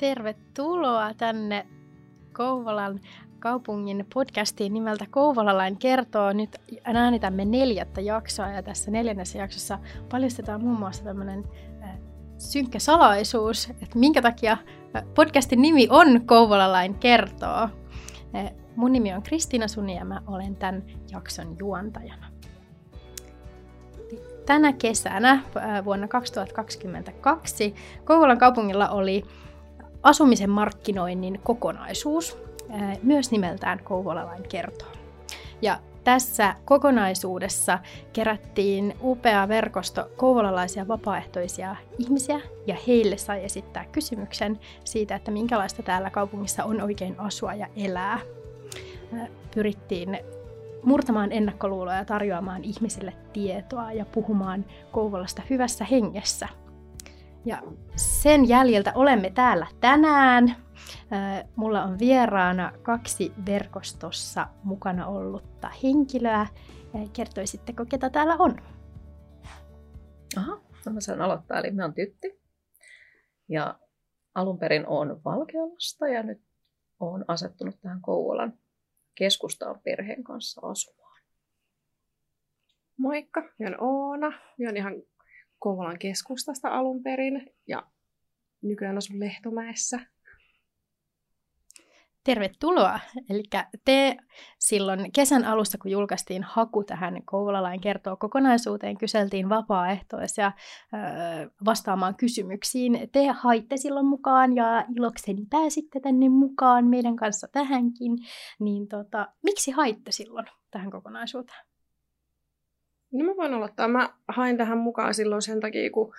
Tervetuloa tänne Kouvolan kaupungin podcastiin nimeltä Kouvolalain kertoo. Nyt äänitämme neljättä jaksoa ja tässä neljännessä jaksossa paljastetaan muun muassa tämmöinen synkkä salaisuus, että minkä takia podcastin nimi on Kouvolalain kertoo. Mun nimi on Kristiina Suni ja mä olen tämän jakson juontajana. Tänä kesänä vuonna 2022 Kouvolan kaupungilla oli asumisen markkinoinnin kokonaisuus, myös nimeltään Kouvolalain kertoo. Ja tässä kokonaisuudessa kerättiin upea verkosto kouvolalaisia vapaaehtoisia ihmisiä ja heille sai esittää kysymyksen siitä, että minkälaista täällä kaupungissa on oikein asua ja elää. Pyrittiin murtamaan ennakkoluuloja ja tarjoamaan ihmisille tietoa ja puhumaan Kouvolasta hyvässä hengessä. Ja sen jäljiltä olemme täällä tänään Mulla on vieraana kaksi verkostossa mukana ollutta henkilöä. Kertoisitteko, ketä täällä on? Aha, no mä saan aloittaa. Eli mä oon Tytti. Ja alun perin on Valkealasta ja nyt olen asettunut tähän Kouvolan keskustaan perheen kanssa asumaan. Moikka, mä oon Oona. Mä oon ihan Kouvolan keskustasta alun perin ja nykyään asun Lehtomäessä Tervetuloa! Eli te silloin kesän alussa, kun julkaistiin haku tähän Kouvolalain kertoo kokonaisuuteen, kyseltiin vapaaehtoisia vastaamaan kysymyksiin. Te haitte silloin mukaan ja ilokseni pääsitte tänne mukaan meidän kanssa tähänkin. Niin tota, miksi haitte silloin tähän kokonaisuuteen? No mä voin aloittaa. Mä hain tähän mukaan silloin sen takia, kun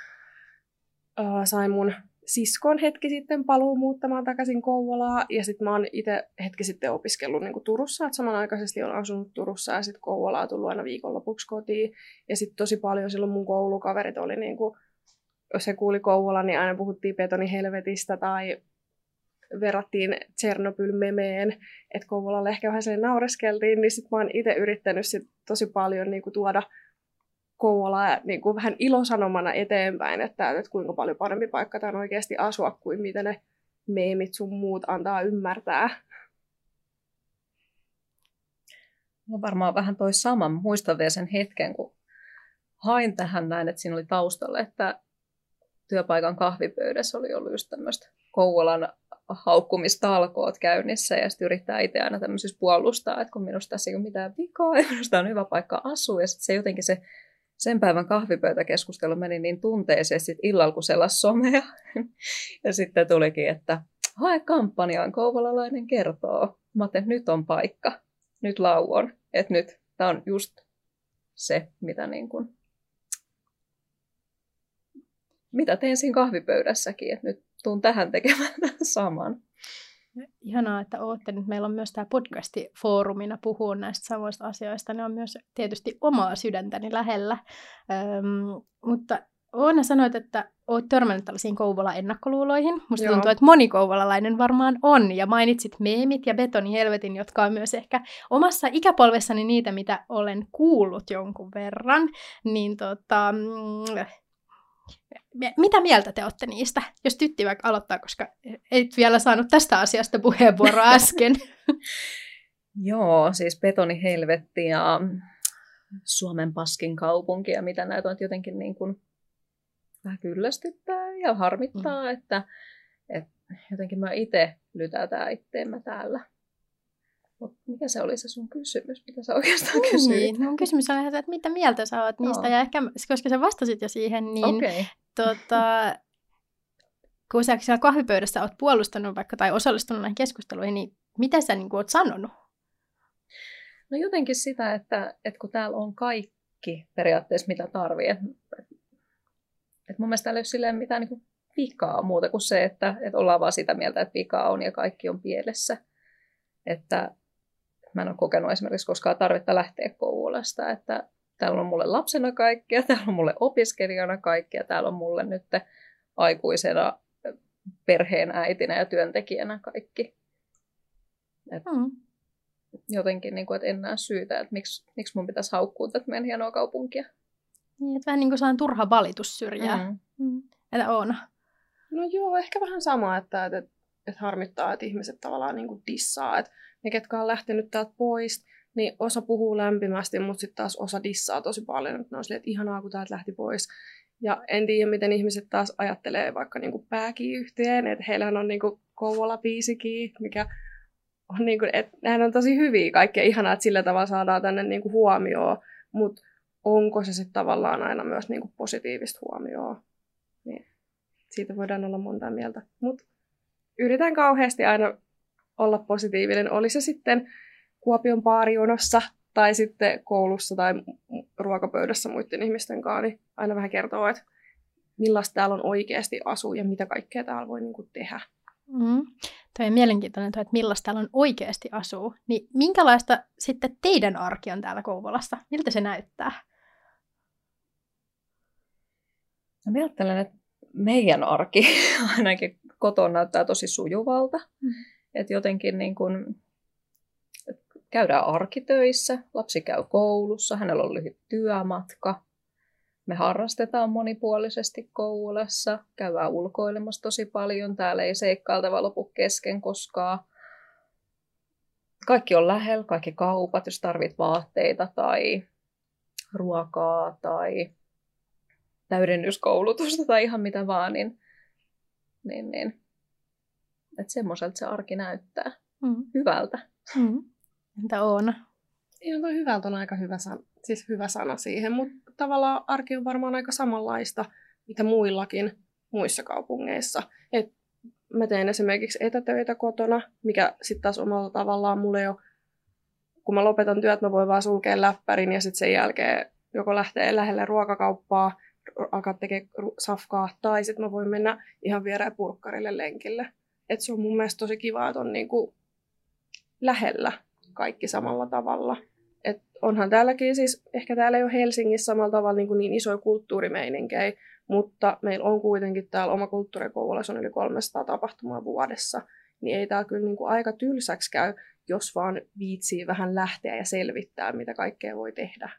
äh, sain mun siskon hetki sitten paluu muuttamaan takaisin Kouvolaa. Ja sitten mä oon itse hetki sitten opiskellut niin Turussa, että samanaikaisesti on asunut Turussa ja sitten Kouvolaa tullut aina viikonlopuksi kotiin. Ja sitten tosi paljon silloin mun koulukaverit oli niin kuin, jos se kuuli Kouvola, niin aina puhuttiin betoni helvetistä tai verrattiin Tsernobyl-memeen, että vähän sen naureskeltiin, niin sitten mä oon itse yrittänyt sit tosi paljon niin kuin tuoda Kouvolaa niin kuin vähän ilosanomana eteenpäin, että, että kuinka paljon parempi paikka tämä on oikeasti asua kuin mitä ne meemit sun muut antaa ymmärtää. No varmaan vähän toi sama. Muistan vielä sen hetken, kun hain tähän näin, että siinä oli taustalla, että työpaikan kahvipöydässä oli ollut just tämmöistä Kouvolan haukkumistalkoot käynnissä ja sitten yrittää itse aina tämmöisissä puolustaa, että kun minusta tässä ei ole mitään vikaa ja minusta on hyvä paikka asua ja sitten se jotenkin se sen päivän kahvipöytäkeskustelu meni niin tunteeseen sitten illalla, kun selas somea. ja sitten tulikin, että hae kampanjaan, kouvolalainen kertoo. Mä että nyt on paikka, nyt lauon, että nyt tämä on just se, mitä, niin kuin, mitä teen siinä kahvipöydässäkin, että nyt tuun tähän tekemään saman. Ihanaa, että olette nyt. Meillä on myös tämä podcasti foorumina puhua näistä samoista asioista. Ne on myös tietysti omaa sydäntäni lähellä. Öm, mutta Oona sanoit, että olet törmännyt tällaisiin Kouvola-ennakkoluuloihin. Musta Joo. tuntuu, että moni kouvolalainen varmaan on. Ja mainitsit meemit ja betonihelvetin, jotka on myös ehkä omassa ikäpolvessani niitä, mitä olen kuullut jonkun verran. Niin tota, mm, mitä mieltä te olette niistä? Jos tytti vaikka aloittaa, koska et vielä saanut tästä asiasta puheenvuoroa äsken. Joo, siis betoni helvetti ja Suomen paskin kaupunki ja mitä näitä on jotenkin niin kuin vähän kyllästyttää ja harmittaa, mm. että, että jotenkin mä itse lytätään itteemme täällä. Mutta mikä se oli se sun kysymys, mitä sä oikeastaan niin, kysyit? Mun kysymys on, että mitä mieltä sä oot niistä, no. ja ehkä, koska sä vastasit jo siihen, niin okay. tota, kun sä siellä kahvipöydässä oot puolustanut vaikka tai osallistunut näihin keskusteluihin, niin mitä sä niin kuin, oot sanonut? No jotenkin sitä, että, että kun täällä on kaikki periaatteessa mitä tarvii, että, että mun mielestä täällä ei ole silleen mitään niin kuin vikaa muuta kuin se, että, että ollaan vaan sitä mieltä, että vikaa on ja kaikki on pielessä. Että Mä en ole kokenut esimerkiksi koskaan tarvetta lähteä Kouvolasta, että täällä on mulle lapsena kaikkea, täällä on mulle opiskelijana kaikkea, täällä on mulle nyt aikuisena perheen äitinä ja työntekijänä kaikki. Et mm. Jotenkin, niin kuin, että en näe syytä, että miksi, miksi mun pitäisi haukkua tätä meidän hienoa kaupunkia. Niin, että vähän niin kuin saan turha valitus syrjää. Mm. Mm. Että Oona? No joo, ehkä vähän sama, että, että, että harmittaa, että ihmiset tavallaan niin kuin dissaa. Että ne, ketkä on lähtenyt täältä pois, niin osa puhuu lämpimästi, mutta sitten taas osa dissaa tosi paljon. Että ne on silleen, että ihanaa, kun täältä lähti pois. Ja en tiedä, miten ihmiset taas ajattelee vaikka niin kuin pääkiyhtyeen, että heillähän on niin kuin Kouvola-biisikin, mikä on niin kuin, että nehän on tosi hyviä kaikkea ihanaa, että sillä tavalla saadaan tänne niin kuin huomioon, mutta onko se sitten tavallaan aina myös niin kuin positiivista huomioon. Niin siitä voidaan olla monta mieltä. Mutta yritän kauheasti aina olla positiivinen. Oli se sitten Kuopion paarijonossa tai sitten koulussa tai ruokapöydässä muiden ihmisten kanssa, niin aina vähän kertoo, että millaista täällä on oikeasti asua ja mitä kaikkea täällä voi niin kuin tehdä. Mm. Tuo on mielenkiintoinen, että millaista täällä on oikeasti asuu. Niin minkälaista sitten teidän arki on täällä Kouvolassa? Miltä se näyttää? No, mä ajattelen, että meidän arki ainakin kotona näyttää tosi sujuvalta. Mm. Että jotenkin niin kun, käydään arkitöissä, lapsi käy koulussa, hänellä on lyhyt työmatka. Me harrastetaan monipuolisesti Kouvolassa, käydään ulkoilemassa tosi paljon. Täällä ei seikkailtava lopu kesken koskaan. Kaikki on lähellä, kaikki kaupat, jos tarvit vaatteita tai ruokaa tai täydennyskoulutusta tai ihan mitä vaan, niin, niin, niin. Että semmoiselta se arki näyttää mm. hyvältä. Mm. Entä Oona? Ihan toi hyvältä on aika hyvä, sana, siis hyvä sana siihen, mutta tavallaan arki on varmaan aika samanlaista, mitä muillakin muissa kaupungeissa. Et mä teen esimerkiksi etätöitä kotona, mikä sitten taas omalla tavallaan mulle jo, kun mä lopetan työt, mä voin vaan sulkea läppärin ja sitten sen jälkeen joko lähtee lähelle ruokakauppaa, alkaa tekemään safkaa, tai sitten mä voin mennä ihan viereen purkkarille lenkille. Et se on mun mielestä tosi kiva, että on niinku lähellä kaikki samalla tavalla. Et onhan täälläkin siis, ehkä täällä ei ole Helsingissä samalla tavalla niin, kuin niin isoja kulttuurimeininkejä, mutta meillä on kuitenkin täällä oma kulttuurikoululla, se on yli 300 tapahtumaa vuodessa, niin ei täällä kyllä niin kuin aika tylsäksi käy, jos vaan viitsii vähän lähteä ja selvittää, mitä kaikkea voi tehdä.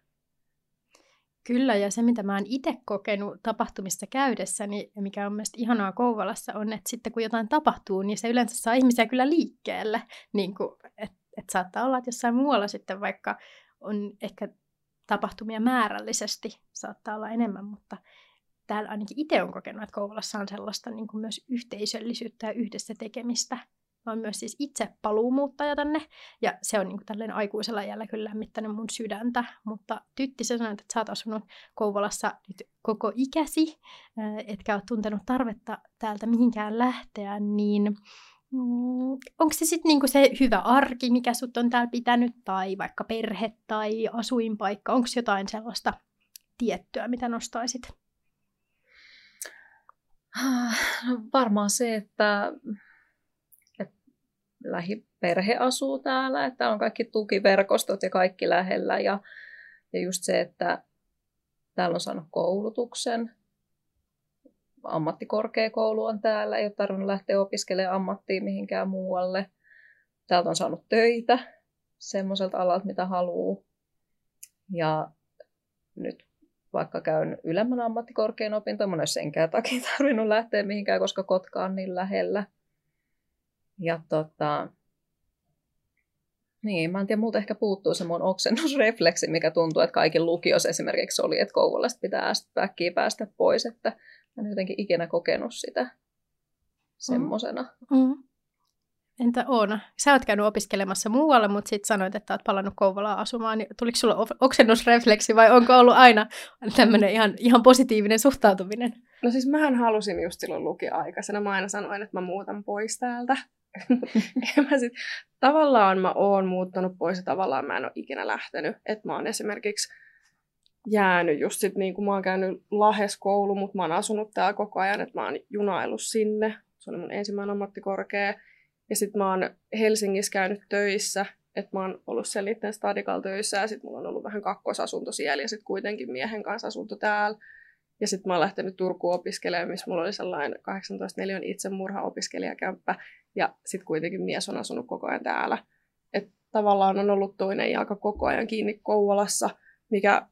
Kyllä, ja se mitä mä oon itse kokenut tapahtumista käydessäni, ja mikä on mielestäni ihanaa Kouvolassa, on, että sitten kun jotain tapahtuu, niin se yleensä saa ihmisiä kyllä liikkeelle. Niin kuin, että et saattaa olla, että jossain muualla sitten vaikka on ehkä tapahtumia määrällisesti, saattaa olla enemmän, mutta täällä ainakin itse on kokenut, että Kouvolassa on sellaista niin kuin myös yhteisöllisyyttä ja yhdessä tekemistä, mä oon myös siis itse paluumuuttaja tänne, ja se on niin kuin tälleen aikuisella jällä kyllä lämmittänyt mun sydäntä, mutta tytti sä sanoit, että sä oot asunut Kouvolassa nyt koko ikäsi, etkä ole tuntenut tarvetta täältä mihinkään lähteä, niin mm, onko se sitten niinku se hyvä arki, mikä sut on täällä pitänyt, tai vaikka perhe tai asuinpaikka, onko jotain sellaista tiettyä, mitä nostaisit? No varmaan se, että lähiperhe asuu täällä, että on kaikki tukiverkostot ja kaikki lähellä. Ja, ja just se, että täällä on saanut koulutuksen, ammattikorkeakoulu on täällä, ei ole tarvinnut lähteä opiskelemaan ammattiin mihinkään muualle. Täältä on saanut töitä semmoiselta alalta, mitä haluaa. Ja nyt vaikka käyn ylemmän ammattikorkean opintoon, mun olisi senkään takia tarvinnut lähteä mihinkään, koska Kotka on niin lähellä. Ja tota, niin, mä en tiedä, multa ehkä puuttuu se mun oksennusrefleksi, mikä tuntuu, että kaikin lukios esimerkiksi oli, että Kouvolasta pitää väkkiä päästä pois, että mä en jotenkin ikinä kokenut sitä semmosena. Mm. Mm. Entä Oona? Sä oot käynyt opiskelemassa muualla, mutta sitten sanoit, että oot palannut Kouvolaan asumaan. Niin tuliko sulla oksennusrefleksi vai onko ollut aina tämmöinen ihan, ihan positiivinen suhtautuminen? No siis mähän halusin just silloin lukioaikaisena. Mä aina sanoin, että mä muutan pois täältä. mä sit, tavallaan mä oon muuttanut pois ja tavallaan mä en ole ikinä lähtenyt. Että mä oon esimerkiksi jäänyt just sit, niin kuin mä oon käynyt Lahes koulu, mutta mä oon asunut täällä koko ajan, että mä oon junaillut sinne. Se oli mun ensimmäinen ammattikorkea. Ja sitten mä oon Helsingissä käynyt töissä, että mä oon ollut siellä niiden stadikal töissä ja sitten mulla on ollut vähän kakkosasunto siellä ja sitten kuitenkin miehen kanssa asunto täällä. Ja sitten mä oon lähtenyt Turkuun opiskelemaan, missä mulla oli sellainen 18 neliön itsemurha-opiskelijakämppä. Ja sitten kuitenkin mies on asunut koko ajan täällä. Et tavallaan on ollut toinen jalka koko ajan kiinni Kouvolassa, mikä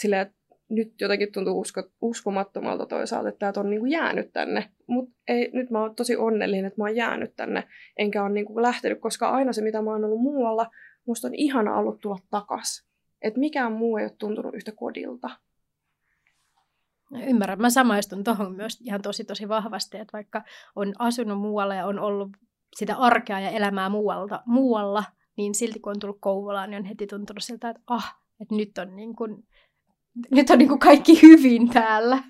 sille nyt jotenkin tuntuu usko, uskomattomalta toisaalta, että tämä on niin kuin jäänyt tänne. Mutta nyt mä oon tosi onnellinen, että mä oon jäänyt tänne, enkä ole niin kuin lähtenyt, koska aina se, mitä mä oon ollut muualla, musta on ihana ollut tulla takas. Että mikään muu ei ole tuntunut yhtä kodilta. Ymmärrän. Mä samaistun tuohon myös ihan tosi tosi vahvasti, että vaikka on asunut muualla ja on ollut sitä arkea ja elämää muualta, muualla, niin silti kun on tullut Kouvolaan, niin on heti tuntunut siltä, että ah, että nyt on, niin kuin, nyt on niin kuin kaikki hyvin täällä.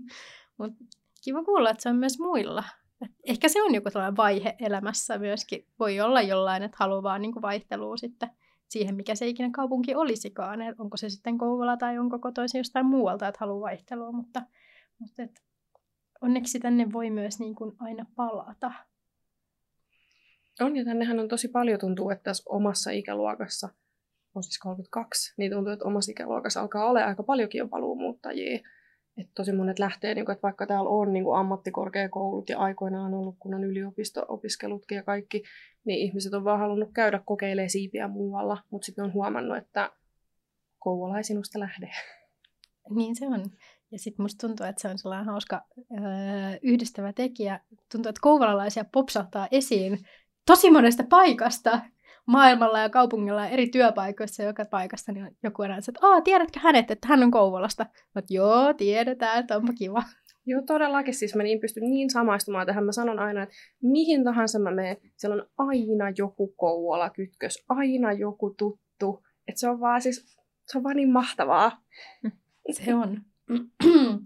Mutta kiva kuulla, että se on myös muilla. Et ehkä se on joku tällainen vaihe elämässä myöskin. Voi olla jollain, että haluaa vaan niin kuin vaihtelua sitten siihen, mikä se ikinä kaupunki olisikaan. Et onko se sitten Kouvola tai onko kotoisin jostain muualta, että haluaa vaihtelua. Mutta, mutta et onneksi tänne voi myös niin kuin aina palata. On, ja tännehän on tosi paljon tuntuu, että tässä omassa ikäluokassa, on siis 32, niin tuntuu, että omassa ikäluokassa alkaa olla aika paljonkin jo paluumuuttajia. Että tosi monet lähtee, niin kuin, että vaikka täällä on niin kuin ammattikorkeakoulut ja aikoinaan on ollut kunnan yliopisto-opiskelutkin ja kaikki, niin ihmiset on vaan halunnut käydä kokeilemaan siipiä muualla, mutta sitten on huomannut, että Kouvola ei sinusta lähde. Niin se on. Ja sitten musta tuntuu, että se on sellainen hauska öö, yhdistävä tekijä. Tuntuu, että kouvolalaisia popsahtaa esiin tosi monesta paikasta maailmalla ja kaupungilla ja eri työpaikoissa ja joka paikasta, niin joku enää että Aa, tiedätkö hänet, että hän on Kouvolasta? Mä joo, tiedetään, että onpa kiva. Joo, todellakin. Siis mä niin pystyn niin samaistumaan tähän. Mä sanon aina, että mihin tahansa mä menen, siellä on aina joku Kouvola-kytkös, aina joku tuttu. Että se on vaan siis, se on vaan niin mahtavaa. Se on.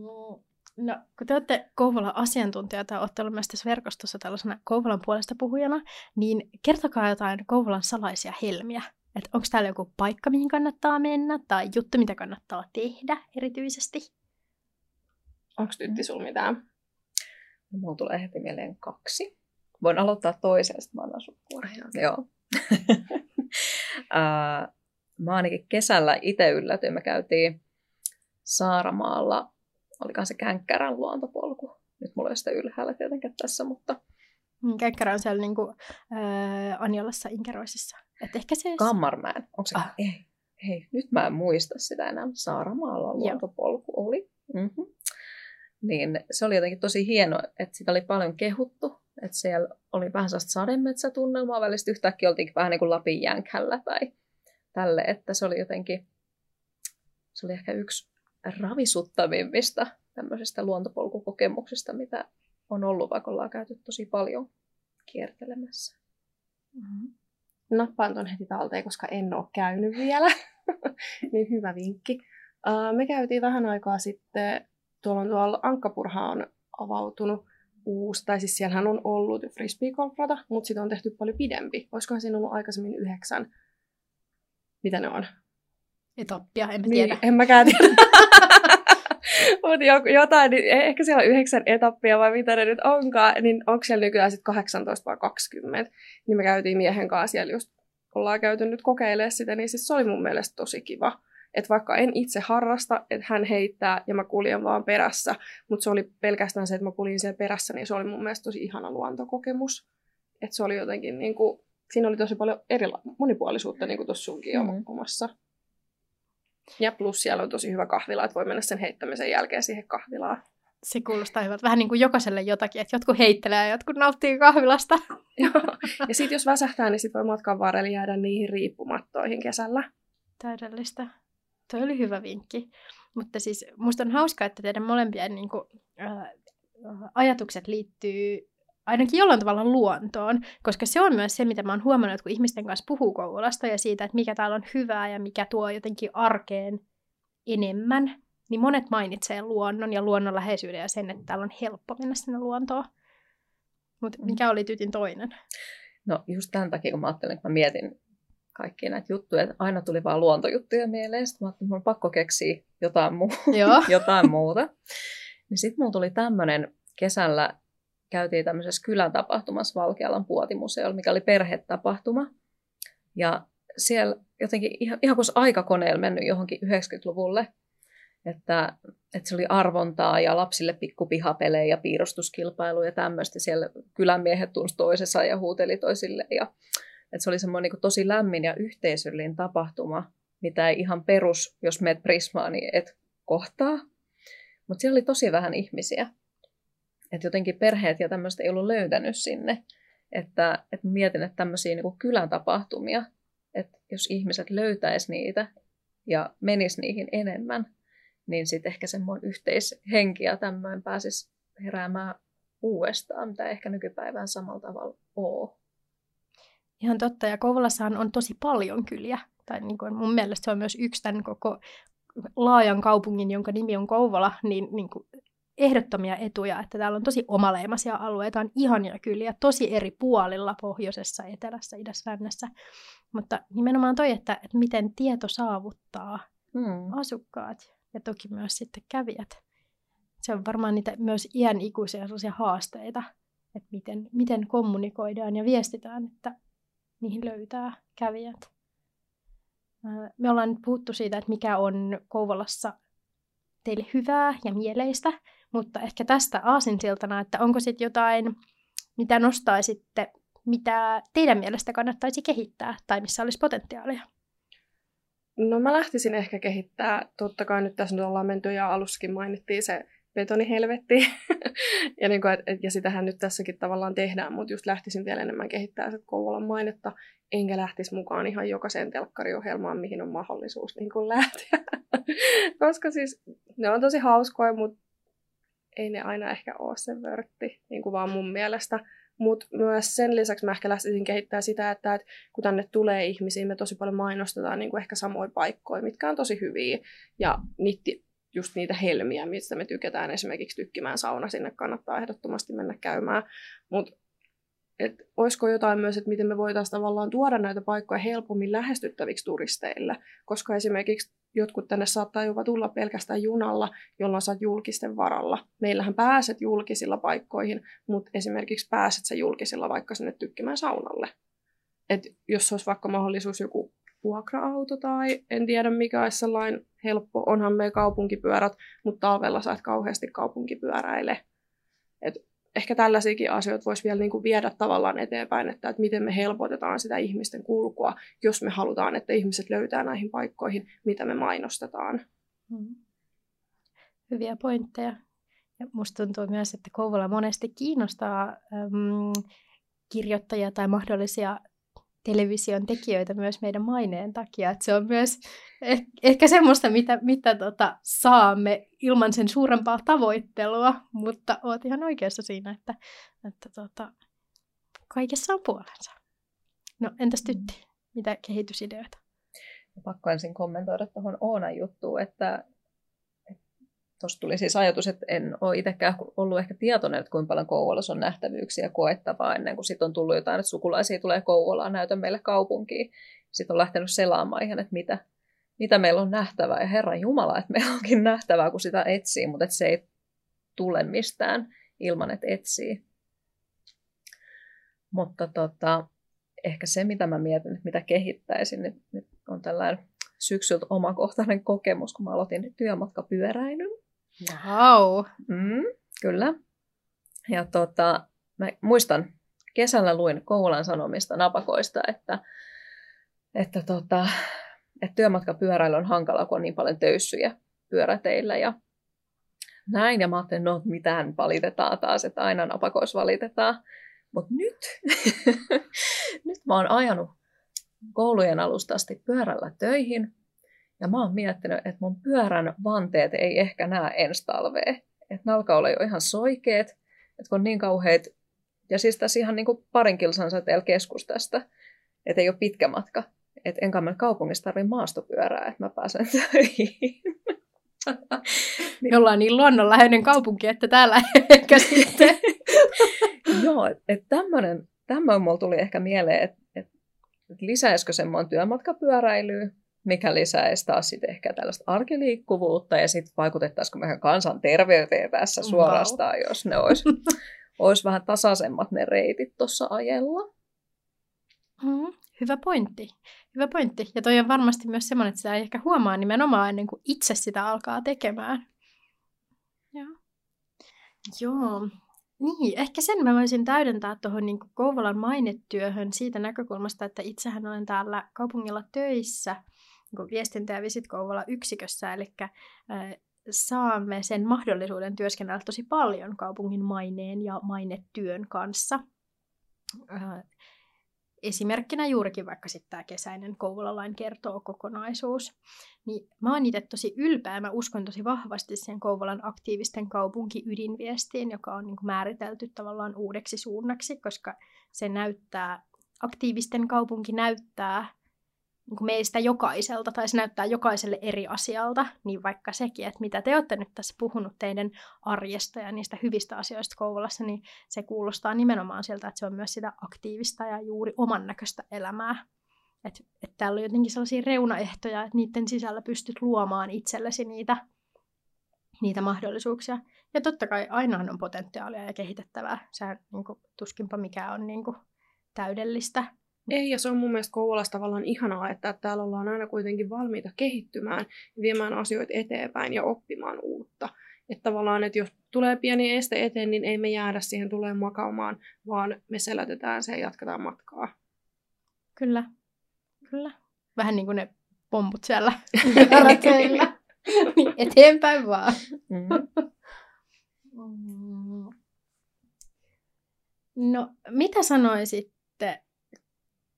no, No, kun te olette Kouvolan asiantuntija tai olette olleet myös tässä verkostossa tällaisena Kouvolan puolesta puhujana, niin kertokaa jotain Kouvolan salaisia helmiä. Että onko täällä joku paikka, mihin kannattaa mennä, tai juttu, mitä kannattaa tehdä erityisesti? Onko tytti sulla mitään? No, mulla tulee heti mieleen kaksi. Voin aloittaa toisen, sitten mä annan sun Joo. mä ainakin kesällä itse yllätyin. Me käytiin Saaramaalla olikohan se Känkkärän luontopolku. Nyt mulla ei sitä ylhäällä tietenkään tässä, mutta... Mm, Känkkärä on siellä niin kuin, äh, Anjolassa Inkeroisissa. Et ehkä se... Kammarmäen. Onko se? Ah. Ei, hei, nyt mä en muista sitä enää. Saaramaalla luontopolku Joo. oli. Mm-hmm. Niin se oli jotenkin tosi hieno, että sitä oli paljon kehuttu. Että siellä oli vähän sellaista sademetsätunnelmaa välistä. Yhtäkkiä oltiin vähän niin kuin Lapin jänkällä tai tälle, että se oli jotenkin, se oli ehkä yksi ravisuttavimmista tämmöisistä luontopolkukokemuksista, mitä on ollut, vaikka ollaan käyty tosi paljon kiertelemässä. Mm-hmm. Nappaan ton heti talteen, koska en ole käynyt vielä. niin hyvä vinkki. Uh, me käytiin vähän aikaa sitten, tuolla on tuolla Ankkapurha on avautunut uusi, tai siis siellähän on ollut frisbee golfrata, mutta sitä on tehty paljon pidempi. Olisikohan siinä ollut aikaisemmin yhdeksän, mitä ne on? Etappia, en mä tiedä. Niin, en mäkään tiedä. Mutta jotain, niin e- ehkä siellä on yhdeksän etappia vai mitä ne nyt onkaan, niin onko siellä nykyään sitten 18 vai 20. Niin me käytiin miehen kanssa siellä just, ollaan käyty nyt kokeilemaan sitä, niin siis se oli mun mielestä tosi kiva. Että vaikka en itse harrasta, että hän heittää ja mä kuljen vaan perässä, mutta se oli pelkästään se, että mä kuljin siellä perässä, niin se oli mun mielestä tosi ihana luontokokemus. Että se oli jotenkin niin kuin, siinä oli tosi paljon erila- monipuolisuutta niin kuin tuossa sunkin mm-hmm. omassa ja plus siellä on tosi hyvä kahvila, että voi mennä sen heittämisen jälkeen siihen kahvilaan. Se kuulostaa hyvältä. Vähän niin kuin jokaiselle jotakin, että jotkut heittelee ja jotkut nauttii kahvilasta. Joo. Ja sitten jos väsähtää, niin sitten voi matkan varrella jäädä niihin riippumattoihin kesällä. Täydellistä. Toi oli hyvä vinkki. Mutta siis musta on hauskaa, että teidän molempien niin kuin, äh, ajatukset liittyy ainakin jollain tavalla luontoon, koska se on myös se, mitä mä oon huomannut, että kun ihmisten kanssa puhuu Kouvolasta ja siitä, että mikä täällä on hyvää ja mikä tuo jotenkin arkeen enemmän, niin monet mainitsee luonnon ja luonnonläheisyyden ja sen, että täällä on helppo mennä sinne luontoon. Mutta mm. mikä oli tytin toinen? No just tämän takia, kun mä ajattelin, että mä mietin kaikkia näitä juttuja, että aina tuli vaan luontojuttuja mieleen, sitten mä ajattelin, että on pakko keksiä jotain, muu- jotain muuta. Niin sitten mulla tuli tämmöinen kesällä käytiin tämmöisessä kylän tapahtumassa Valkealan puotimuseolla, mikä oli perhetapahtuma. Ja siellä jotenkin ihan, ihan kuin aikakoneella mennyt johonkin 90-luvulle, että, että se oli arvontaa ja lapsille pikkupihapelejä ja piirustuskilpailuja ja tämmöistä. Siellä kylänmiehet tunsi toisessa ja huuteli toisille. Ja, että se oli semmoinen niin tosi lämmin ja yhteisöllinen tapahtuma. mitä ei ihan perus, jos meet Prismaan, niin et kohtaa. Mutta siellä oli tosi vähän ihmisiä. Että jotenkin perheet ja tämmöistä ei ollut löytänyt sinne. Että, että mietin, että tämmöisiä niin kylän tapahtumia, että jos ihmiset löytäisi niitä ja menis niihin enemmän, niin sitten ehkä semmoinen yhteishenki ja tämmöinen pääsisi heräämään uudestaan, mitä ehkä nykypäivään samalla tavalla ole. Ihan totta, ja Kouvolassahan on tosi paljon kyliä. Tai niin kuin mun mielestä se on myös yksi tämän koko laajan kaupungin, jonka nimi on Kouvola, niin, niin kuin ehdottomia etuja, että täällä on tosi omaleimaisia alueita, on ihania kyliä, tosi eri puolilla, pohjoisessa, etelässä, idässä, lännessä. Mutta nimenomaan toi, että, että miten tieto saavuttaa hmm. asukkaat ja toki myös sitten kävijät. Se on varmaan niitä myös iän ikuisia haasteita, että miten, miten kommunikoidaan ja viestitään, että niihin löytää kävijät. Me ollaan nyt puhuttu siitä, että mikä on Kouvolassa teille hyvää ja mieleistä, mutta ehkä tästä aasinsiltana, että onko sitten jotain, mitä nostaisitte, mitä teidän mielestä kannattaisi kehittää tai missä olisi potentiaalia? No mä lähtisin ehkä kehittää, totta kai nyt tässä nyt ollaan menty ja alussakin mainittiin se betonihelvetti. ja, niin kuin, et, et, ja sitähän nyt tässäkin tavallaan tehdään, mutta just lähtisin vielä enemmän kehittää se Kouvolan mainetta, enkä lähtisi mukaan ihan jokaiseen telkkariohjelmaan, mihin on mahdollisuus niin kuin lähteä. Koska siis ne on tosi hauskoja, mutta ei ne aina ehkä ole se vörtti, niin kuin vaan mun mielestä. Mutta myös sen lisäksi mä ehkä lähtisin kehittää sitä, että, että kun tänne tulee ihmisiä, me tosi paljon mainostetaan niin kuin ehkä samoja paikkoja, mitkä on tosi hyviä. Ja niitä, just niitä helmiä, mistä me tykätään esimerkiksi tykkimään sauna, sinne kannattaa ehdottomasti mennä käymään. Mutta että olisiko jotain myös, että miten me voitaisiin tavallaan tuoda näitä paikkoja helpommin lähestyttäviksi turisteille, koska esimerkiksi jotkut tänne saattaa jopa tulla pelkästään junalla, jolloin oot julkisten varalla. Meillähän pääset julkisilla paikkoihin, mutta esimerkiksi pääset sä julkisilla vaikka sinne tykkimään saunalle. Et jos olisi vaikka mahdollisuus joku vuokra-auto tai en tiedä mikä olisi sellainen helppo, onhan me kaupunkipyörät, mutta talvella sä et kauheasti kaupunkipyöräile. Et ehkä tällaisiakin asioita voisi vielä niin kuin viedä tavallaan eteenpäin, että, että miten me helpotetaan sitä ihmisten kulkua, jos me halutaan, että ihmiset löytää näihin paikkoihin, mitä me mainostetaan. Hmm. Hyviä pointteja. Ja musta tuntuu myös, että Kouvola monesti kiinnostaa äm, kirjoittajia tai mahdollisia television tekijöitä myös meidän maineen takia. Että se on myös eh- ehkä semmoista, mitä, mitä tota, saamme ilman sen suurempaa tavoittelua, mutta oot ihan oikeassa siinä, että, että tota, kaikessa on puolensa. No entäs tytti, mitä kehitysideoita? Pakko ensin kommentoida tuohon Oonan juttuun, että tuossa tuli siis ajatus, että en ole itsekään ollut ehkä tietoinen, että kuinka paljon Kouvolassa on nähtävyyksiä koettavaa ennen kuin sitten on tullut jotain, että sukulaisia tulee Kouvolaan, näytä meille kaupunkiin. Sitten on lähtenyt selaamaan ihan, että mitä, mitä meillä on nähtävää. Ja Herran Jumala, että meillä onkin nähtävää, kun sitä etsii, mutta että se ei tule mistään ilman, että etsii. Mutta tota, ehkä se, mitä mä mietin, että mitä kehittäisin, niin nyt on tällainen syksyltä omakohtainen kokemus, kun mä aloitin työmatkapyöräilyn. Wow. Mm, kyllä. Ja tota, mä muistan, kesällä luin Koulan Sanomista napakoista, että, että, tota, että työmatkapyöräily on hankala, kun on niin paljon töyssyjä pyöräteillä ja näin. Ja mä ajattelin, no mitään valitetaan taas, että aina napakoissa valitetaan. Mutta nyt, nyt mä oon ajanut koulujen alusta asti pyörällä töihin ja mä oon miettinyt, että mun pyörän vanteet ei ehkä näe ensi talvea. Että ne alkaa olla jo ihan soikeet, että kun on niin kauheat, ja siis tässä ihan niin kuin parin kilsan säteellä keskustasta, että ei ole pitkä matka. Että enkä mä kaupungissa tarvitse maastopyörää, että mä pääsen töihin. Me ollaan niin luonnonläheinen kaupunki, että täällä ehkä sitten. Joo, että tämmöinen, tämmöinen mulla tuli ehkä mieleen, että, että lisäisikö semmoinen työmatkapyöräilyä, mikä lisäisi taas sitten ehkä tällaista arkiliikkuvuutta ja sitten vaikutettaisiko meidän kansanterveyteen tässä suorastaan, wow. jos ne olisi, olisi vähän tasaisemmat ne reitit tuossa ajella. Mm, hyvä pointti. Hyvä pointti. Ja toi on varmasti myös semmoinen, että sitä ei ehkä huomaa nimenomaan ennen kuin itse sitä alkaa tekemään. Joo. Joo. Niin, ehkä sen mä voisin täydentää tuohon niin Kouvolan mainetyöhön siitä näkökulmasta, että itsehän olen täällä kaupungilla töissä – viestintä- ja Visit Kouvola yksikössä, eli saamme sen mahdollisuuden työskennellä tosi paljon kaupungin maineen ja mainetyön kanssa. Esimerkkinä juurikin vaikka sitten tämä kesäinen Kouvolalain kertoo kokonaisuus. Niin mä oon itse tosi ylpeä, mä uskon tosi vahvasti sen Kouvolan aktiivisten kaupunki ydinviestiin, joka on niin määritelty tavallaan uudeksi suunnaksi, koska se näyttää, aktiivisten kaupunki näyttää meistä jokaiselta, tai se näyttää jokaiselle eri asialta, niin vaikka sekin, että mitä te olette nyt tässä puhunut teidän arjesta ja niistä hyvistä asioista Kouvolassa, niin se kuulostaa nimenomaan sieltä, että se on myös sitä aktiivista ja juuri oman näköistä elämää. Että et täällä on jotenkin sellaisia reunaehtoja, että niiden sisällä pystyt luomaan itsellesi niitä, niitä mahdollisuuksia. Ja totta kai ainahan on potentiaalia ja kehitettävää. Se niin kuin, tuskinpa mikä on niin kuin, täydellistä ei, ja se on mun mielestä Kouvolassa tavallaan ihanaa, että täällä ollaan aina kuitenkin valmiita kehittymään, viemään asioita eteenpäin ja oppimaan uutta. Että tavallaan, että jos tulee pieni este eteen, niin ei me jäädä siihen tulee makaamaan, vaan me selätetään se ja jatketaan matkaa. Kyllä, kyllä. Vähän niin kuin ne pomput siellä niin eteenpäin vaan. Mm. No, mitä sanoisitte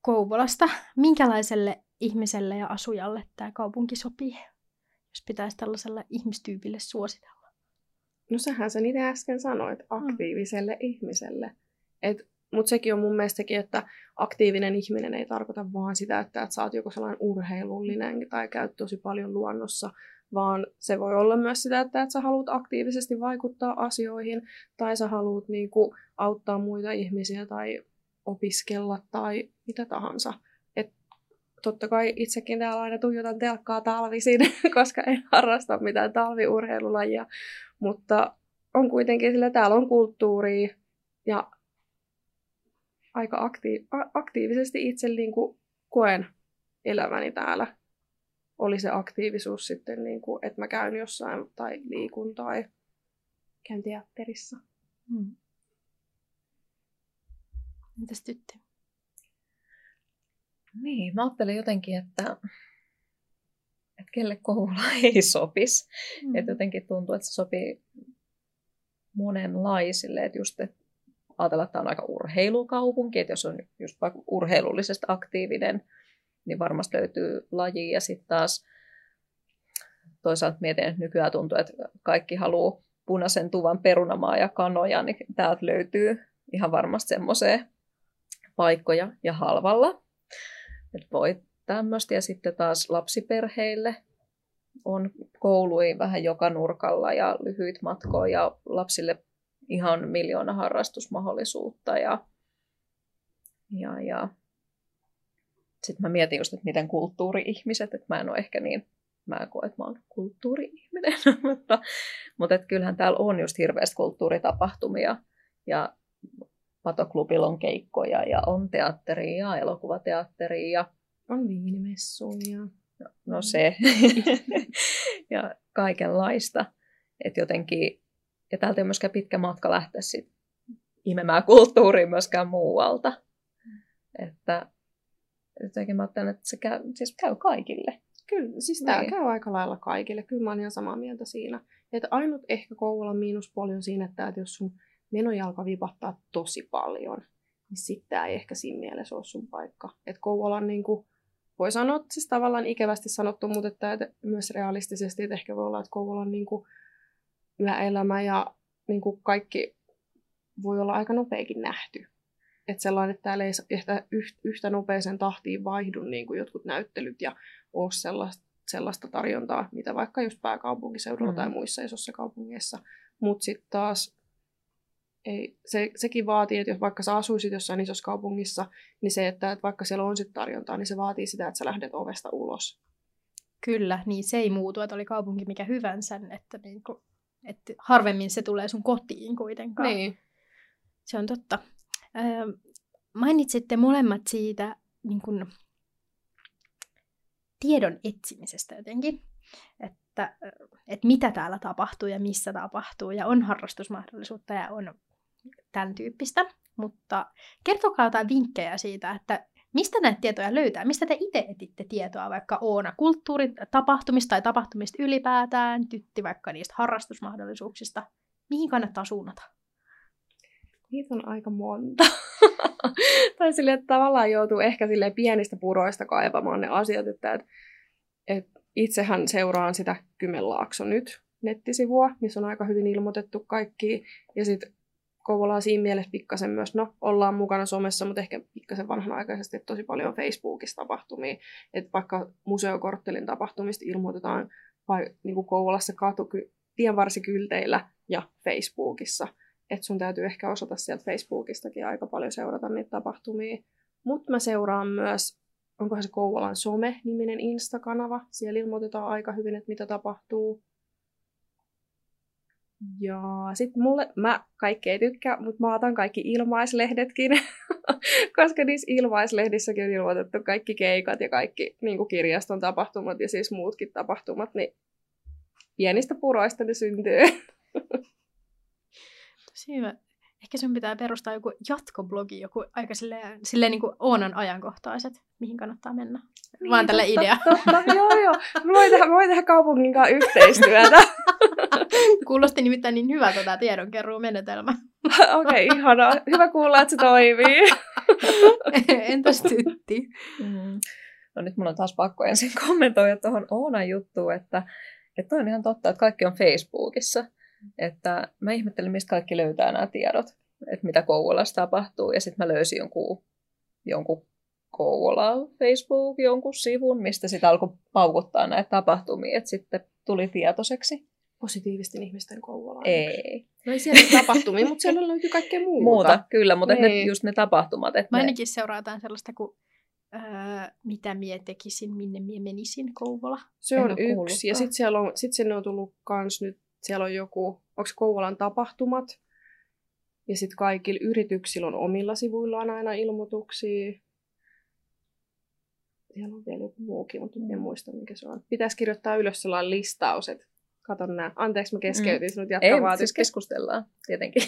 Kouvolasta. Minkälaiselle ihmiselle ja asujalle tämä kaupunki sopii, jos pitäisi tällaiselle ihmistyypille suositella? No sähän sen itse äsken sanoit, mm. aktiiviselle mm. ihmiselle. Mutta sekin on mun mielestä sekin, että aktiivinen ihminen ei tarkoita vaan sitä, että, että sä oot joku sellainen urheilullinen tai käyt tosi paljon luonnossa, vaan se voi olla myös sitä, että, että sä haluat aktiivisesti vaikuttaa asioihin tai sä haluat niin kuin, auttaa muita ihmisiä tai opiskella tai mitä tahansa. Et totta kai itsekin täällä aina tuijotan telkkaa talvisin, koska en harrasta mitään talviurheilulajia, mutta on kuitenkin sillä täällä on kulttuuria ja aika aktiiv- aktiivisesti itse niin kuin koen elämäni täällä. Oli se aktiivisuus sitten, niin kuin, että mä käyn jossain tai liikun tai käyn teatterissa. Hmm. Entäs tyttö? Niin, mä ajattelin jotenkin, että, että kelle Kouvola ei sopisi. Mm. Että jotenkin tuntuu, että se sopii monenlaisille. Että just että ajatella, että tämä on aika urheilukaupunki, että jos on just vaikka urheilullisesti aktiivinen, niin varmasti löytyy laji. Ja sitten taas toisaalta mietin, että nykyään tuntuu, että kaikki haluaa punaisen tuvan perunamaa ja kanoja, niin täältä löytyy ihan varmasti semmoiseen paikkoja ja halvalla. Et voi tämmöistä. Ja sitten taas lapsiperheille on koului vähän joka nurkalla ja lyhyit matkoja ja lapsille ihan miljoona harrastusmahdollisuutta. Ja, ja, ja. Sitten mä mietin just, että miten kulttuuri-ihmiset, että mä en ole ehkä niin, mä en koe, että mä oon kulttuuri-ihminen, mutta, mutta että kyllähän täällä on just hirveästi kulttuuritapahtumia ja Patoklubilla on keikkoja ja on teatteria ja elokuvateatteria. Ja... On viinimessuja. No, no se. ja kaikenlaista. Että jotenkin, ja täältä ei myöskään pitkä matka lähteä sit imemään kulttuuria myöskään muualta. Että jotenkin mä ajattelen, että se käy, siis käy kaikille. Kyllä, siis tämä niin. käy aika lailla kaikille. Kyllä mä olen ihan samaa mieltä siinä. Että ainut ehkä Kouvolan miinuspuoli on siinä, että jos sun menojalka vipahtaa tosi paljon, niin sitten tämä ei ehkä siinä mielessä ole sun paikka. Että Kouvolan niin kuin, voi sanoa, siis tavallaan ikävästi sanottu, mutta että, että myös realistisesti, että ehkä voi olla, että Kouvolan niin kuin, yöelämä ja niin kuin kaikki voi olla aika nopeakin nähty. Että sellainen, että täällä ei ehkä yhtä nopeeseen tahtiin vaihdu niin kuin jotkut näyttelyt ja ole sellaista, sellaista tarjontaa, mitä vaikka just pääkaupunkiseudulla mm. tai muissa isossa kaupungeissa. Mutta sitten taas ei, se, sekin vaatii, että jos vaikka sä asuisit jossain isossa kaupungissa, niin se, että, että vaikka siellä on sitten tarjontaa, niin se vaatii sitä, että sä lähdet ovesta ulos. Kyllä, niin se ei muutu, että oli kaupunki mikä hyvänsä, että, niin kuin, että harvemmin se tulee sun kotiin kuitenkaan. Niin. Se on totta. Öö, mainitsitte molemmat siitä niin kuin, tiedon etsimisestä jotenkin, että, että mitä täällä tapahtuu ja missä tapahtuu, ja on harrastusmahdollisuutta ja on tämän tyyppistä. Mutta kertokaa jotain vinkkejä siitä, että Mistä näitä tietoja löytää? Mistä te itse etitte tietoa vaikka Oona kulttuuritapahtumista tai tapahtumista ylipäätään, tytti vaikka niistä harrastusmahdollisuuksista? Mihin kannattaa suunnata? Niitä on aika monta. tai sille, että tavallaan joutuu ehkä sille pienistä puroista kaivamaan ne asiat, että, että, että itsehän seuraan sitä Kymenlaakso nyt nettisivua, missä on aika hyvin ilmoitettu kaikki. Ja sitten Kouvola on siinä mielessä pikkasen myös, no ollaan mukana somessa, mutta ehkä pikkasen vanhanaikaisesti, että tosi paljon Facebookissa tapahtumia. Että vaikka museokorttelin tapahtumista ilmoitetaan vai, niin kuin Kouvolassa katu, tienvarsikylteillä ja Facebookissa. Että sun täytyy ehkä osata sieltä Facebookistakin aika paljon seurata niitä tapahtumia. Mutta mä seuraan myös, onkohan se Kouvolan some-niminen Insta-kanava. Siellä ilmoitetaan aika hyvin, että mitä tapahtuu. Ja sitten mulle, mä kaikki ei tykkää, mutta mä otan kaikki ilmaislehdetkin, koska niissä ilmaislehdissäkin on ilmoitettu kaikki keikat ja kaikki niin kirjaston tapahtumat ja siis muutkin tapahtumat, niin pienistä puroista ne syntyy. Tosi hyvä. Ehkä sun pitää perustaa joku jatkoblogi, joku aika silleen, silleen niin kuin Oonan ajankohtaiset, mihin kannattaa mennä. Niin, Vaan tällä idea. Totta, joo, joo. Mä voin tehdä, mä voin tehdä kaupungin kanssa yhteistyötä. Kuulosti nimittäin niin hyvältä tämä tiedonkeruumenetelmä. Okei, okay, ihanaa. Hyvä kuulla, että se toimii. Entäs tytti? Mm. No nyt mun on taas pakko ensin kommentoida tuohon Oonan juttuun, että, että on ihan totta, että kaikki on Facebookissa. Että mä ihmettelin, mistä kaikki löytää nämä tiedot, että mitä Kouvolassa tapahtuu. Ja sitten mä löysin jonkun, jonkun Kouvola Facebook, jonkun sivun, mistä sitten alkoi paukuttaa näitä tapahtumia. Että sitten tuli tietoiseksi positiivisten ihmisten Kouvolaan. Ei. No ei siellä tapahtumia, mutta siellä löytyy kaikkea muuta. Muuta, kyllä, mutta niin. ne, just ne tapahtumat. Että Mä ainakin ne... seuraataan sellaista kuin öö, mitä mie tekisin, minne mie menisin Kouvola. Se on yksi. Ja sitten siellä on, sit sinne on tullut kans nyt, siellä on joku, onko Kouvolan tapahtumat, ja sitten kaikilla yrityksillä on omilla sivuillaan aina ilmoituksia. Siellä on vielä joku muukin, mutta en muista mikä se on. Pitäisi kirjoittaa ylös sellainen listaus, että katon nää. Anteeksi, mä keskeytin mm. sinut jatkaa Ei, vaan siis keskustellaan tietenkin.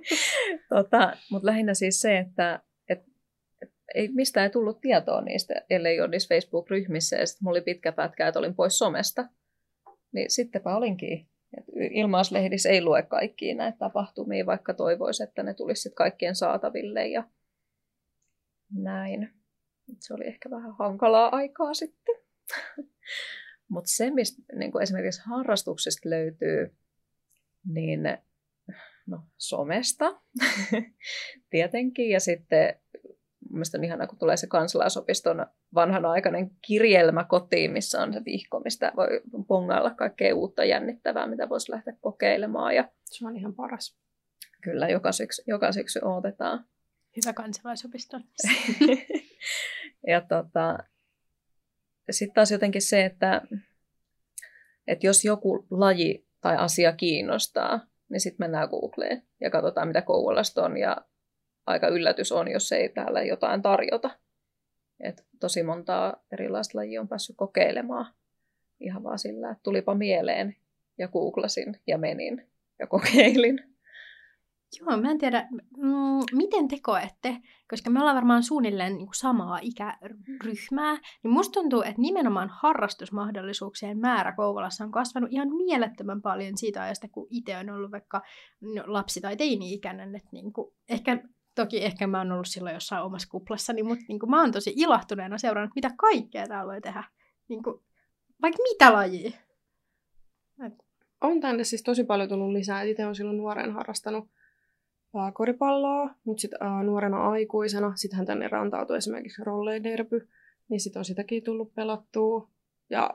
tota, mutta lähinnä siis se, että et, et, ei, mistä ei tullut tietoa niistä, ellei ole niissä Facebook-ryhmissä. Ja sitten mulla oli pitkä pätkä, että olin pois somesta. Niin sittenpä olinkin. Ilmauslehdissä ei lue kaikkia näitä tapahtumia, vaikka toivoisi, että ne tulisi kaikkien saataville ja näin. Se oli ehkä vähän hankalaa aikaa sitten. Mutta se, mistä niin esimerkiksi harrastuksesta löytyy, niin no, somesta tietenkin. Ja sitten mielestäni on ihanaa, kun tulee se kansalaisopiston vanhanaikainen kirjelmä kotiin, missä on se vihko, mistä voi pongailla kaikkea uutta jännittävää, mitä voisi lähteä kokeilemaan. Ja se on ihan paras. Kyllä, joka syksy, joka syksy odotetaan. Hyvä kansalaisopisto. ja tota, sitten taas jotenkin se, että, että jos joku laji tai asia kiinnostaa, niin sitten mennään Googleen ja katsotaan, mitä Kouvolasta on. Ja aika yllätys on, jos ei täällä jotain tarjota. Et tosi montaa erilaista lajia on päässyt kokeilemaan ihan vaan sillä, että tulipa mieleen ja googlasin ja menin ja kokeilin. Joo, mä en tiedä, mm, miten te koette, koska me ollaan varmaan suunnilleen niin kuin samaa ikäryhmää, niin musta tuntuu, että nimenomaan harrastusmahdollisuuksien määrä Kouvolassa on kasvanut ihan mielettömän paljon siitä ajasta, kun itse on ollut vaikka no, lapsi- tai teini-ikäinen. Että niin kuin, ehkä, toki ehkä mä oon ollut silloin jossain omassa kuplassani, mutta niin kuin, mä oon tosi ilahtuneena seurannut, mitä kaikkea täällä voi tehdä. Niin kuin, vaikka mitä lajia. On tänne siis tosi paljon tullut lisää. Itse on silloin nuoren harrastanut koripalloa, mutta sitten nuorena aikuisena, sittenhän tänne rantautui esimerkiksi rolleiderby, niin sitten on sitäkin tullut pelattua. Ja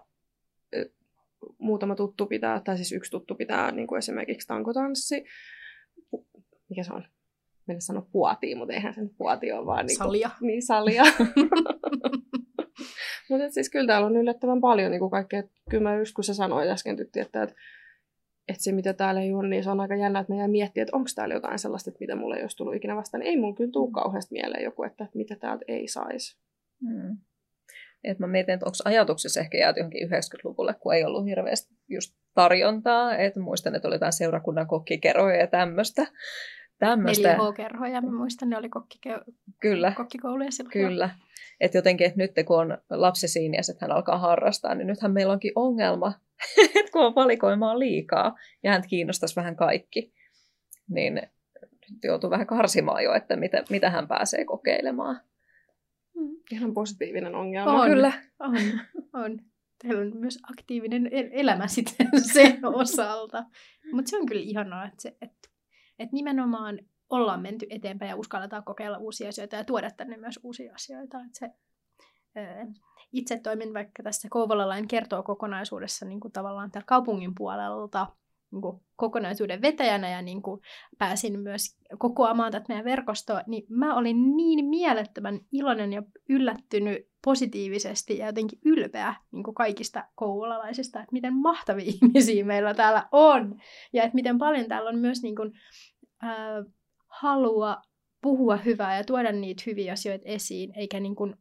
muutama tuttu pitää, tai siis yksi tuttu pitää niin kuin esimerkiksi tankotanssi. Mikä se on? Mennä sanoa puotiin, mutta eihän sen puoti ole vaan... Niin kuin, salia. Niin, salia. mutta siis kyllä täällä on yllättävän paljon niin kuin kaikkea. Kyllä mä just kun sä sanoit äsken tytti, että, että että se mitä täällä ei ole, niin se on aika jännä, että me jää miettiä, että onko täällä jotain sellaista, että mitä mulle ei olisi tullut ikinä vastaan. Niin ei mun kyllä tule mm. kauheasti mieleen joku, että mitä täältä ei saisi. Hmm. Et mä mietin, että onko ajatuksessa ehkä jääty johonkin 90-luvulle, kun ei ollut hirveästi just tarjontaa. Et muistan, että oli jotain seurakunnan kokkikeroja ja tämmöistä. Tämmöistä. 4H-kerhoja, mä muistan, ne oli kokkike- Kyllä, kokkikouluja silloin. kyllä. Että jotenkin, että nyt kun on lapsi siinä ja sitten hän alkaa harrastaa, niin nythän meillä onkin ongelma, että kun on valikoimaa liikaa ja hän kiinnostaisi vähän kaikki, niin nyt joutuu vähän karsimaan jo, että mitä, mitä hän pääsee kokeilemaan. Mm. Ihan positiivinen ongelma. On, Kyllä. on, on. Teillä on myös aktiivinen el- elämä sitten sen osalta. Mutta se on kyllä ihanaa, että, se, että, että nimenomaan ollaan menty eteenpäin ja uskalletaan kokeilla uusia asioita ja tuoda tänne myös uusia asioita. Että se, itse toimin vaikka tässä Kouvolalain kertoo kokonaisuudessa niin kuin tavallaan kaupungin puolelta niin kuin kokonaisuuden vetäjänä ja niin kuin pääsin myös kokoamaan tätä meidän verkostoa, niin mä olin niin mielettömän iloinen ja yllättynyt positiivisesti ja jotenkin ylpeä niin kuin kaikista kouvolalaisista, että miten mahtavia ihmisiä meillä täällä on. Ja että miten paljon täällä on myös niin kuin, äh, halua puhua hyvää ja tuoda niitä hyviä asioita esiin, eikä niin kuin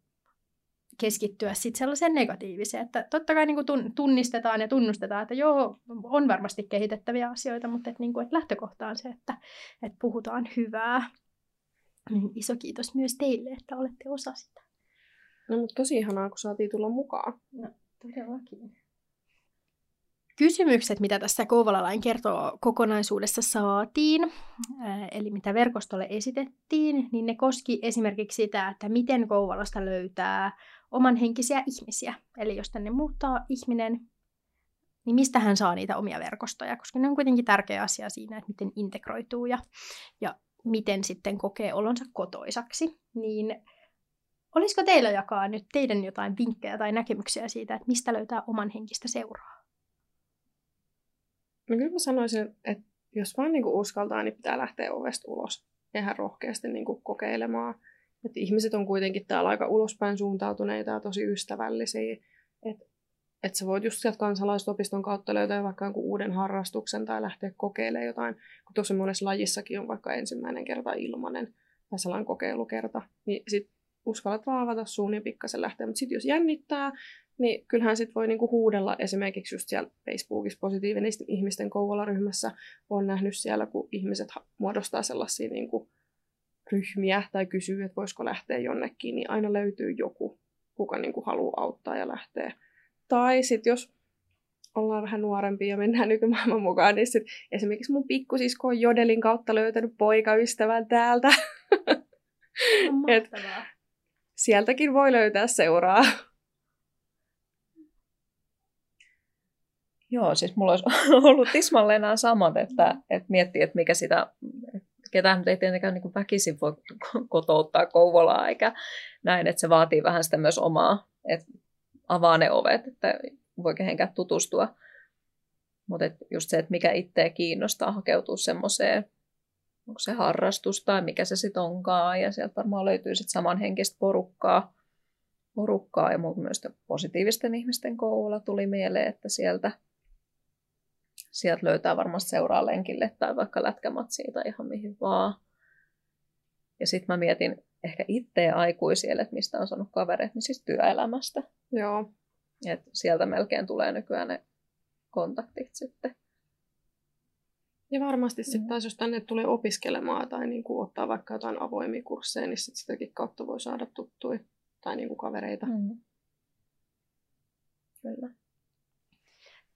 keskittyä sitten sellaiseen negatiiviseen. Että totta kai niin kuin tunnistetaan ja tunnustetaan, että joo, on varmasti kehitettäviä asioita, mutta että, niin kuin, että lähtökohta on se, että, että puhutaan hyvää. Niin iso kiitos myös teille, että olette osa sitä. No, mutta tosi ihanaa, kun saatiin tulla mukaan. No, todellakin. Kysymykset, mitä tässä Kouvolalain kertoo kokonaisuudessa saatiin, eli mitä verkostolle esitettiin, niin ne koski esimerkiksi sitä, että miten Kouvolasta löytää oman henkisiä ihmisiä. Eli jos tänne muuttaa ihminen, niin mistä hän saa niitä omia verkostoja, koska ne on kuitenkin tärkeä asia siinä, että miten integroituu ja, ja miten sitten kokee olonsa kotoisaksi. Niin olisiko teillä jakaa nyt teidän jotain vinkkejä tai näkemyksiä siitä, että mistä löytää oman henkistä seuraa? No kyllä mä sanoisin, että jos vaan niin kuin uskaltaa, niin pitää lähteä ovesta ulos ihan rohkeasti niin kuin kokeilemaan. Että ihmiset on kuitenkin täällä aika ulospäin suuntautuneita ja tosi ystävällisiä. Että et sä voit just sieltä kansalaistopiston kautta löytää vaikka jonkun uuden harrastuksen tai lähteä kokeilemaan jotain. Kun tosi monessa lajissakin on vaikka ensimmäinen kerta ilmanen tai sellainen kokeilukerta, niin sit uskallat vaan avata suun ja pikkasen lähteä. Mutta sitten jos jännittää, niin kyllähän sitten voi niinku huudella esimerkiksi just siellä Facebookissa positiivinen ihmisten Kouvola-ryhmässä. Olen nähnyt siellä, kun ihmiset muodostaa sellaisia niinku ryhmiä tai kysyy, että voisiko lähteä jonnekin, niin aina löytyy joku, kuka niinku haluaa auttaa ja lähteä. Tai sitten jos ollaan vähän nuorempia ja mennään nykymaailman mukaan, niin sit esimerkiksi mun pikkusisko on Jodelin kautta löytänyt poikaystävän täältä. Et sieltäkin voi löytää seuraa. Joo, siis mulla olisi ollut tismalleen nämä samat, että, että miettii, että mikä sitä, ketään ei tietenkään niin väkisin voi kotouttaa Kouvolaa, eikä näin, että se vaatii vähän sitä myös omaa, että avaa ne ovet, että voi kehenkään tutustua. Mutta just se, että mikä itseä kiinnostaa hakeutua semmoiseen, onko se harrastus tai mikä se sitten onkaan, ja sieltä varmaan löytyy sitten samanhenkistä porukkaa, porukkaa ja myös positiivisten ihmisten koululla tuli mieleen, että sieltä sieltä löytää varmasti seuraa lenkille tai vaikka lätkämatsiin tai ihan mihin vaan. Ja sitten mä mietin ehkä itse aikuisille, että mistä on saanut kavereita, niin siis työelämästä. Joo. Et sieltä melkein tulee nykyään ne kontaktit sitten. Ja varmasti sitten mm. taas, jos tänne tulee opiskelemaan tai niin kuin ottaa vaikka jotain avoimia kursseja, niin sit sitäkin kautta voi saada tuttuja tai niin kuin kavereita. Mm. Kyllä.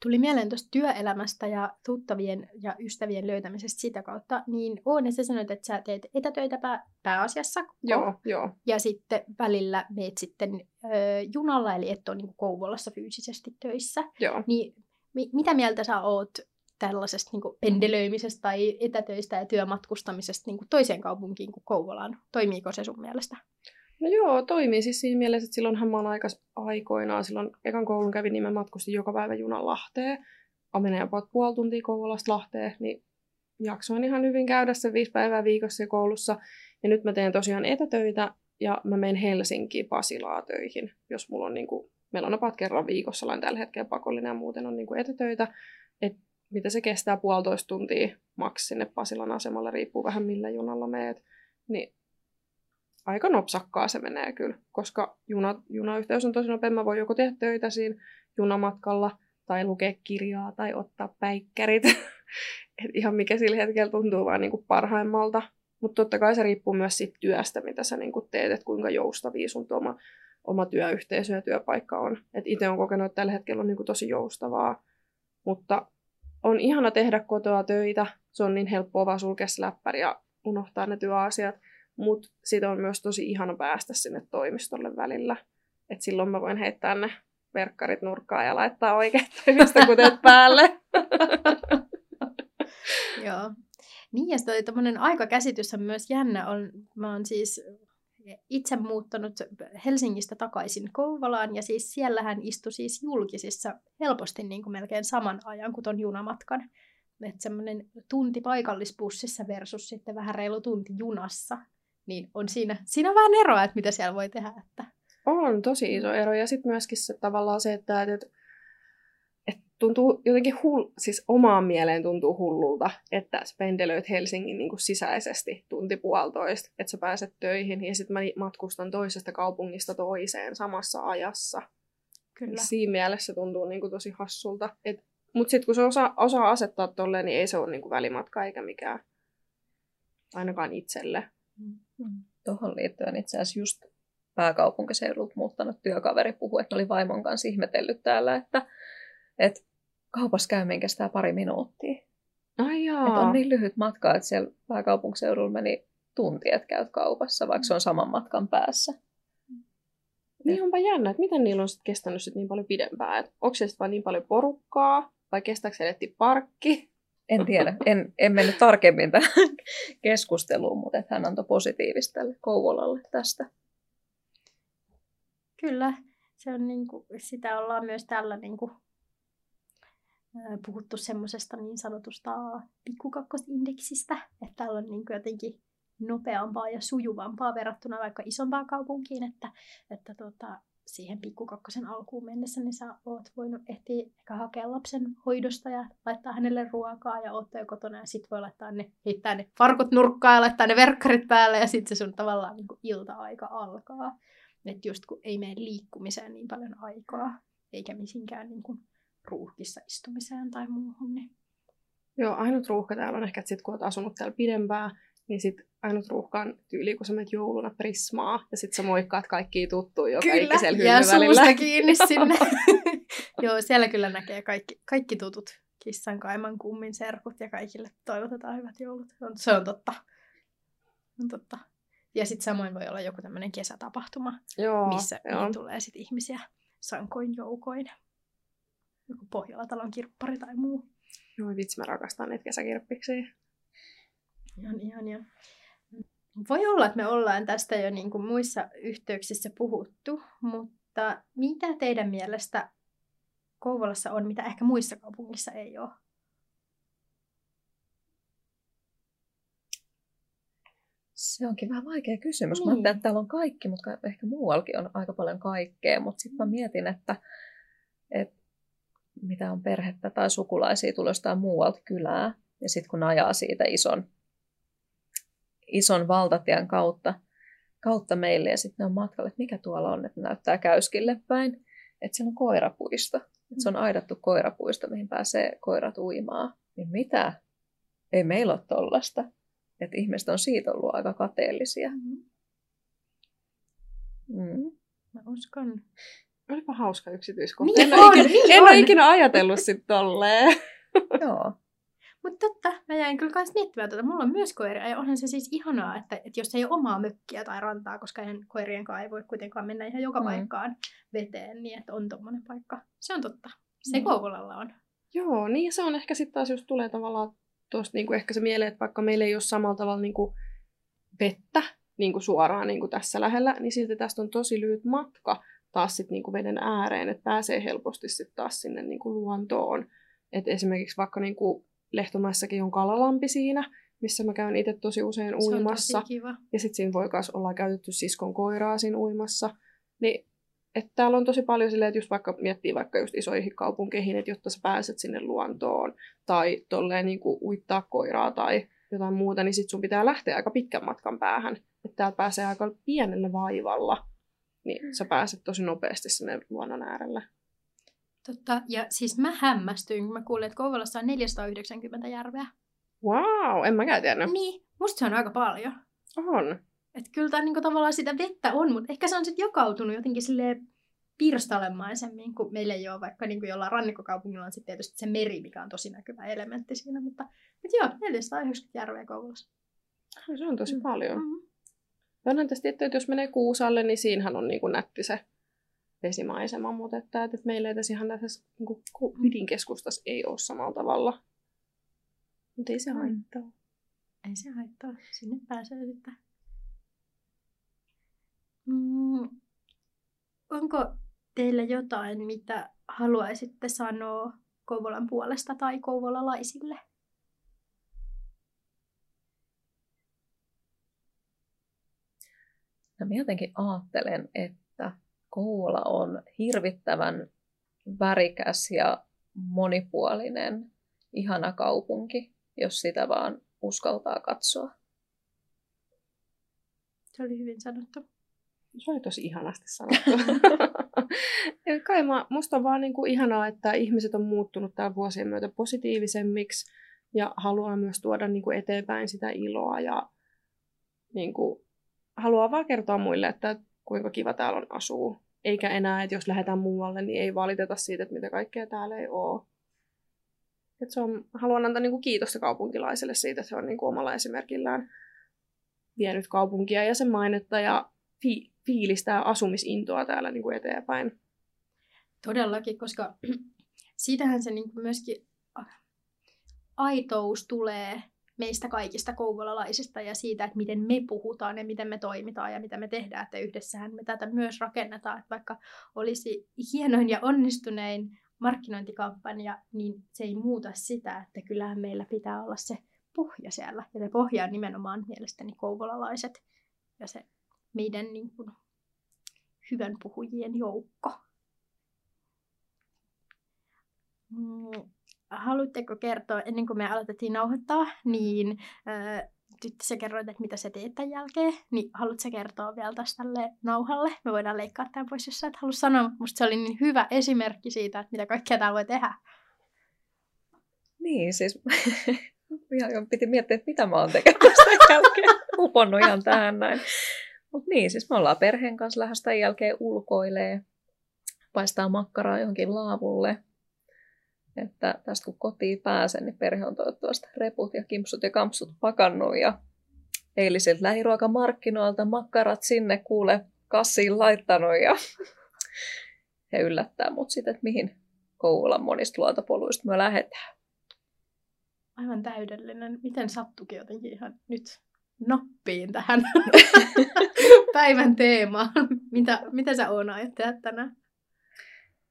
Tuli mieleen tuosta työelämästä ja tuttavien ja ystävien löytämisestä sitä kautta, niin Oone, sä sanoit, että sä teet etätöitä pää, pääasiassa. Joo, joo. Ja sitten välillä meet sitten ö, junalla, eli et ole niin Kouvolassa fyysisesti töissä. Joo. Niin mi- mitä mieltä sä oot tällaisesta niin pendelöimisestä tai etätöistä ja työmatkustamisesta niin toiseen kaupunkiin kuin Kouvolaan? Toimiiko se sun mielestä? No joo, toimii siis siinä mielessä, että silloinhan mä oon aika aikoinaan, silloin ekan koulun kävin, niin mä matkustin joka päivä junan Lahteen. Mä menen jopa puoli tuntia Kouvolasta Lahteen, niin jaksoin ihan hyvin käydä sen viisi päivää viikossa koulussa. Ja nyt mä teen tosiaan etätöitä ja mä menen Helsinkiin Pasilaa töihin, jos mulla on niin kuin, meillä on apat kerran viikossa, olen tällä hetkellä pakollinen ja muuten on niin kuin etätöitä. Et mitä se kestää puolitoista tuntia maks sinne Pasilan asemalle, riippuu vähän millä junalla meet. Niin aika nopsakkaa se menee kyllä, koska juna, junayhteys on tosi nopea. Mä voin joko tehdä töitä siinä junamatkalla, tai lukea kirjaa, tai ottaa päikkärit. Et ihan mikä sillä hetkellä tuntuu vaan niin kuin parhaimmalta. Mutta totta kai se riippuu myös siitä työstä, mitä sä niin teet, että kuinka joustavia sun oma, oma työyhteisö ja työpaikka on. Et itse on kokenut, että tällä hetkellä on niin tosi joustavaa, mutta on ihana tehdä kotoa töitä. Se on niin helppoa vaan sulkea läppäri ja unohtaa ne työasiat. Mutta sitten on myös tosi ihana päästä sinne toimistolle välillä. Et silloin mä voin heittää ne verkkarit nurkkaan ja laittaa oikeat töistä kutet päälle. Joo. Niin, ja tämmöinen aikakäsitys on myös jännä. On, mä oon siis itse muuttanut Helsingistä takaisin Kouvolaan, ja siis siellähän istui siis julkisissa helposti niin kuin melkein saman ajan kuin ton junamatkan. Että semmoinen tunti paikallisbussissa versus sitten vähän reilu tunti junassa, niin on siinä, siinä on vähän eroa, että mitä siellä voi tehdä. Että... On tosi iso ero, ja sitten myöskin se tavallaan se, että, että tuntuu jotenkin, hull, siis omaan mieleen tuntuu hullulta, että sä pendelöit Helsingin niin kuin sisäisesti tunti puolitoista, että sä pääset töihin ja sitten mä matkustan toisesta kaupungista toiseen samassa ajassa. Kyllä. Siinä mielessä tuntuu niin kuin tosi hassulta. Et, mutta sitten kun se osaa, osaa asettaa tolleen, niin ei se ole niin kuin välimatka eikä mikään, ainakaan itselle. Mm. Tuohon liittyen itse asiassa just pääkaupunkiseudulta muuttanut työkaveri puhui, että oli vaimon kanssa ihmetellyt täällä, että että kaupassa käyminen kestää pari minuuttia. Ai jaa. Että on niin lyhyt matka, että siellä pääkaupunkiseudulla meni tunti, että käyt kaupassa, vaikka se on saman matkan päässä. Niin onpa jännä, että miten niillä on sit kestänyt sit niin paljon pidempään. onko se vain niin paljon porukkaa, vai kestääkö se parkki? En tiedä, en, en mennyt tarkemmin tähän keskusteluun, mutta että hän antoi positiivista tälle Kouvolalle tästä. Kyllä, se on niin kuin, sitä ollaan myös tällä niin kuin puhuttu semmoisesta niin sanotusta pikkukakkosindeksistä, että täällä on niin jotenkin nopeampaa ja sujuvampaa verrattuna vaikka isompaan kaupunkiin, että, että tota, siihen pikkukakkosen alkuun mennessä niin sä oot voinut ehtiä ehkä hakea lapsen hoidosta ja laittaa hänelle ruokaa ja oot jo kotona ja sit voi laittaa ne, heittää ne farkut nurkkaan ja laittaa ne verkkarit päälle ja sitten se sun tavallaan niin ilta-aika alkaa. Että just kun ei mene liikkumiseen niin paljon aikaa, eikä misinkään niin kuin ruuhkissa istumiseen tai muuhun. Niin... Joo, ainut ruuhka täällä on ehkä, että sit kun olet asunut täällä pidempään, niin sit ainut ruuhka on tyyli, kun sä menet jouluna prismaa, ja sit sä moikkaat kaikki tuttuja joka kyllä, ikisellä ja suusta kiinni sinne. Joo, siellä kyllä näkee kaikki, kaikki tutut kissan kaiman kummin serkut ja kaikille toivotetaan hyvät joulut. Se on totta. On totta. Ja sitten samoin voi olla joku tämmöinen kesätapahtuma, joo, missä joo. tulee sitten ihmisiä sankoin joukoin joku Pohjola-talon kirppari tai muu. Joo, vitsi, mä rakastan niitä kesäkirppiksiä. Ihan, ihan, ja. Voi olla, että me ollaan tästä jo niin kuin muissa yhteyksissä puhuttu, mutta mitä teidän mielestä Kouvolassa on, mitä ehkä muissa kaupungissa ei ole? Se onkin vähän vaikea kysymys. Niin. Mä ajattelin, että täällä on kaikki, mutta ehkä muuallakin on aika paljon kaikkea. Mutta sitten mä mietin, että, että mitä on perhettä tai sukulaisia tulee jostain muualta kylää. Ja sitten kun ajaa siitä ison, ison valtatien kautta, kautta meille ja sitten ne on matkalla, että mikä tuolla on, että näyttää käyskille päin. Että siellä on koirapuisto. Että se on aidattu koirapuisto, mihin pääsee koirat uimaan. Niin mitä? Ei meillä ole tollasta. Että ihmiset on siitä ollut aika kateellisia. Mm. Mm. Mä uskon. Olipa hauska yksityiskohta. Niin en, on, ikinä, niin en on. ole ikinä ajatellut sit tolleen. Joo. Mutta totta, mä jäin kyllä myös miettimään että Mulla on myös koiria ja onhan se siis ihanaa, että, että jos ei ole omaa mökkiä tai rantaa, koska en, koirien kanssa ei voi kuitenkaan mennä ihan joka mm. paikkaan veteen, niin että on tommonen paikka. Se on totta. Se mm. Kouvolalla on. Joo, niin se on ehkä sitten taas just tulee tavallaan tuosta niinku ehkä se mieleen, että vaikka meillä ei ole samalla tavalla niinku vettä niinku suoraan niinku tässä lähellä, niin silti tästä on tosi lyhyt matka taas sit niinku veden ääreen, että pääsee helposti sit taas sinne niinku luontoon. Et esimerkiksi vaikka niinku Lehtomaissakin on kalalampi siinä, missä mä käyn itse tosi usein uimassa. Ja sitten siinä voi myös olla käytetty siskon koiraa siinä uimassa. Niin että täällä on tosi paljon silleen, että just vaikka miettii vaikka just isoihin kaupunkeihin, että jotta sä pääset sinne luontoon tai tolleen niin kuin uittaa koiraa tai jotain muuta, niin sit sun pitää lähteä aika pitkän matkan päähän. Että täältä pääsee aika pienellä vaivalla niin sä pääset tosi nopeasti sinne luonnon äärelle. Totta, ja siis mä hämmästyin, kun mä kuulin, että Kouvolassa on 490 järveä. Wow, en mäkään tiennyt. Niin, Musta se on aika paljon. On. Että kyllä tää niinku tavallaan sitä vettä on, mutta ehkä se on sitten jakautunut jotenkin silleen pirstalemaisemmin, kun meillä ei ole vaikka niin kuin jollain rannikkokaupungilla on sitten tietysti se meri, mikä on tosi näkyvä elementti siinä, mutta, mutta joo, 490 järveä Kouvolassa. Se on tosi Mm. paljon. Mm-hmm. Onhan tästä tietty, että jos menee Kuusalle, niin siinähän on niin kuin nätti se vesimaisema, mutta että, että meillä ei tässä ihan tässä niin kuin Vidin keskustassa ei ole samalla tavalla. Mutta ei se Mm. haittaa. Ei se haittaa, sinne pääsee sitten. Mm, onko teillä jotain, mitä haluaisitte sanoa Kouvolan puolesta tai kouvolalaisille? No mä jotenkin ajattelen, että Kouvola on hirvittävän värikäs ja monipuolinen, ihana kaupunki, jos sitä vaan uskaltaa katsoa. Se oli hyvin sanottu. Se oli tosi ihanasti sanottu. ja kai mä, musta on vaan niin kuin ihanaa, että ihmiset on muuttunut tämän vuosien myötä positiivisemmiksi ja haluaa myös tuoda niin kuin eteenpäin sitä iloa ja niin kuin, haluaa vaan kertoa muille, että kuinka kiva täällä on asuu. Eikä enää, että jos lähdetään muualle, niin ei valiteta siitä, että mitä kaikkea täällä ei ole. Et se on, haluan antaa niin kuin kiitosta kaupunkilaiselle siitä, että se on niin kuin omalla esimerkillään vienyt kaupunkia ja sen mainetta ja fi- fiilistää asumisintoa täällä niin kuin eteenpäin. Todellakin, koska siitähän se niin myöskin aitous tulee meistä kaikista kouvolalaisista ja siitä, että miten me puhutaan ja miten me toimitaan ja mitä me tehdään, että yhdessähän me tätä myös rakennetaan, että vaikka olisi hienoin ja onnistunein markkinointikampanja, niin se ei muuta sitä, että kyllähän meillä pitää olla se pohja siellä. Ja se pohja on nimenomaan mielestäni kouvolalaiset ja se meidän niin kuin, hyvän puhujien joukko. Mm, haluatteko kertoa, ennen kuin me aloitettiin nauhoittaa, niin äh, nyt sä kerroit, että mitä sä teet tämän jälkeen, niin haluatko kertoa vielä tästä tälle nauhalle? Me voidaan leikkaa tämän pois, jos sä et halua sanoa. Musta se oli niin hyvä esimerkki siitä, että mitä kaikkea täällä voi tehdä. Niin, siis ihan piti miettiä, että mitä mä oon tekemässä sen jälkeen. Uponnut ihan tähän näin. Mutta niin, siis me ollaan perheen kanssa lähes tämän jälkeen ulkoilee, paistaa makkaraa johonkin laavulle. Että tästä kun kotiin pääsen, niin perhe on toivottavasti reput ja kimpsut ja kampsut pakannut. Ja eilisiltä lähiruokamarkkinoilta makkarat sinne kuule kassiin laittanut. Ja he yllättää mut sitten, että mihin Kouvolan monista luontopoluista me lähdetään. Aivan täydellinen. Miten sattukin jotenkin ihan nyt nappiin tähän päivän teemaan. Mitä, mitä sä Oona ajattelet tänään?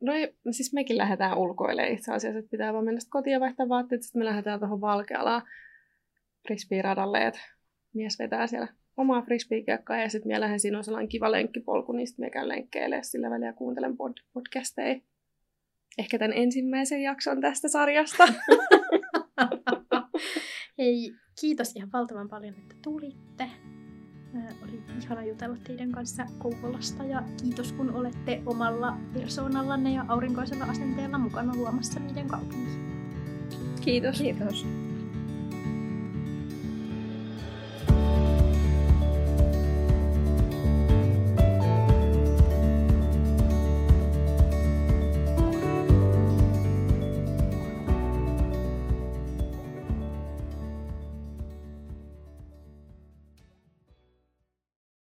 No ei, siis mekin lähdetään ulkoilemaan itse asiassa, että pitää vaan mennä kotiin ja vaihtaa vaatteet, sitten me lähdetään tuohon Valkealaan frisbee-radalle, että mies vetää siellä omaa frisbee-kiekkaa ja sitten minä lähden, siinä on sellainen kiva lenkkipolku, niin sitten me käyn lenkkeilemään sillä välillä ja kuuntelen pod- podcasteja. Ehkä tämän ensimmäisen jakson tästä sarjasta. Hei, kiitos ihan valtavan paljon, että tulitte. Ää, Oli ihana jutella teidän kanssa Kouvolasta ja kiitos kun olette omalla persoonallanne ja aurinkoisella asenteella mukana luomassa meidän kaupunkia. Kiitos. Kiitos.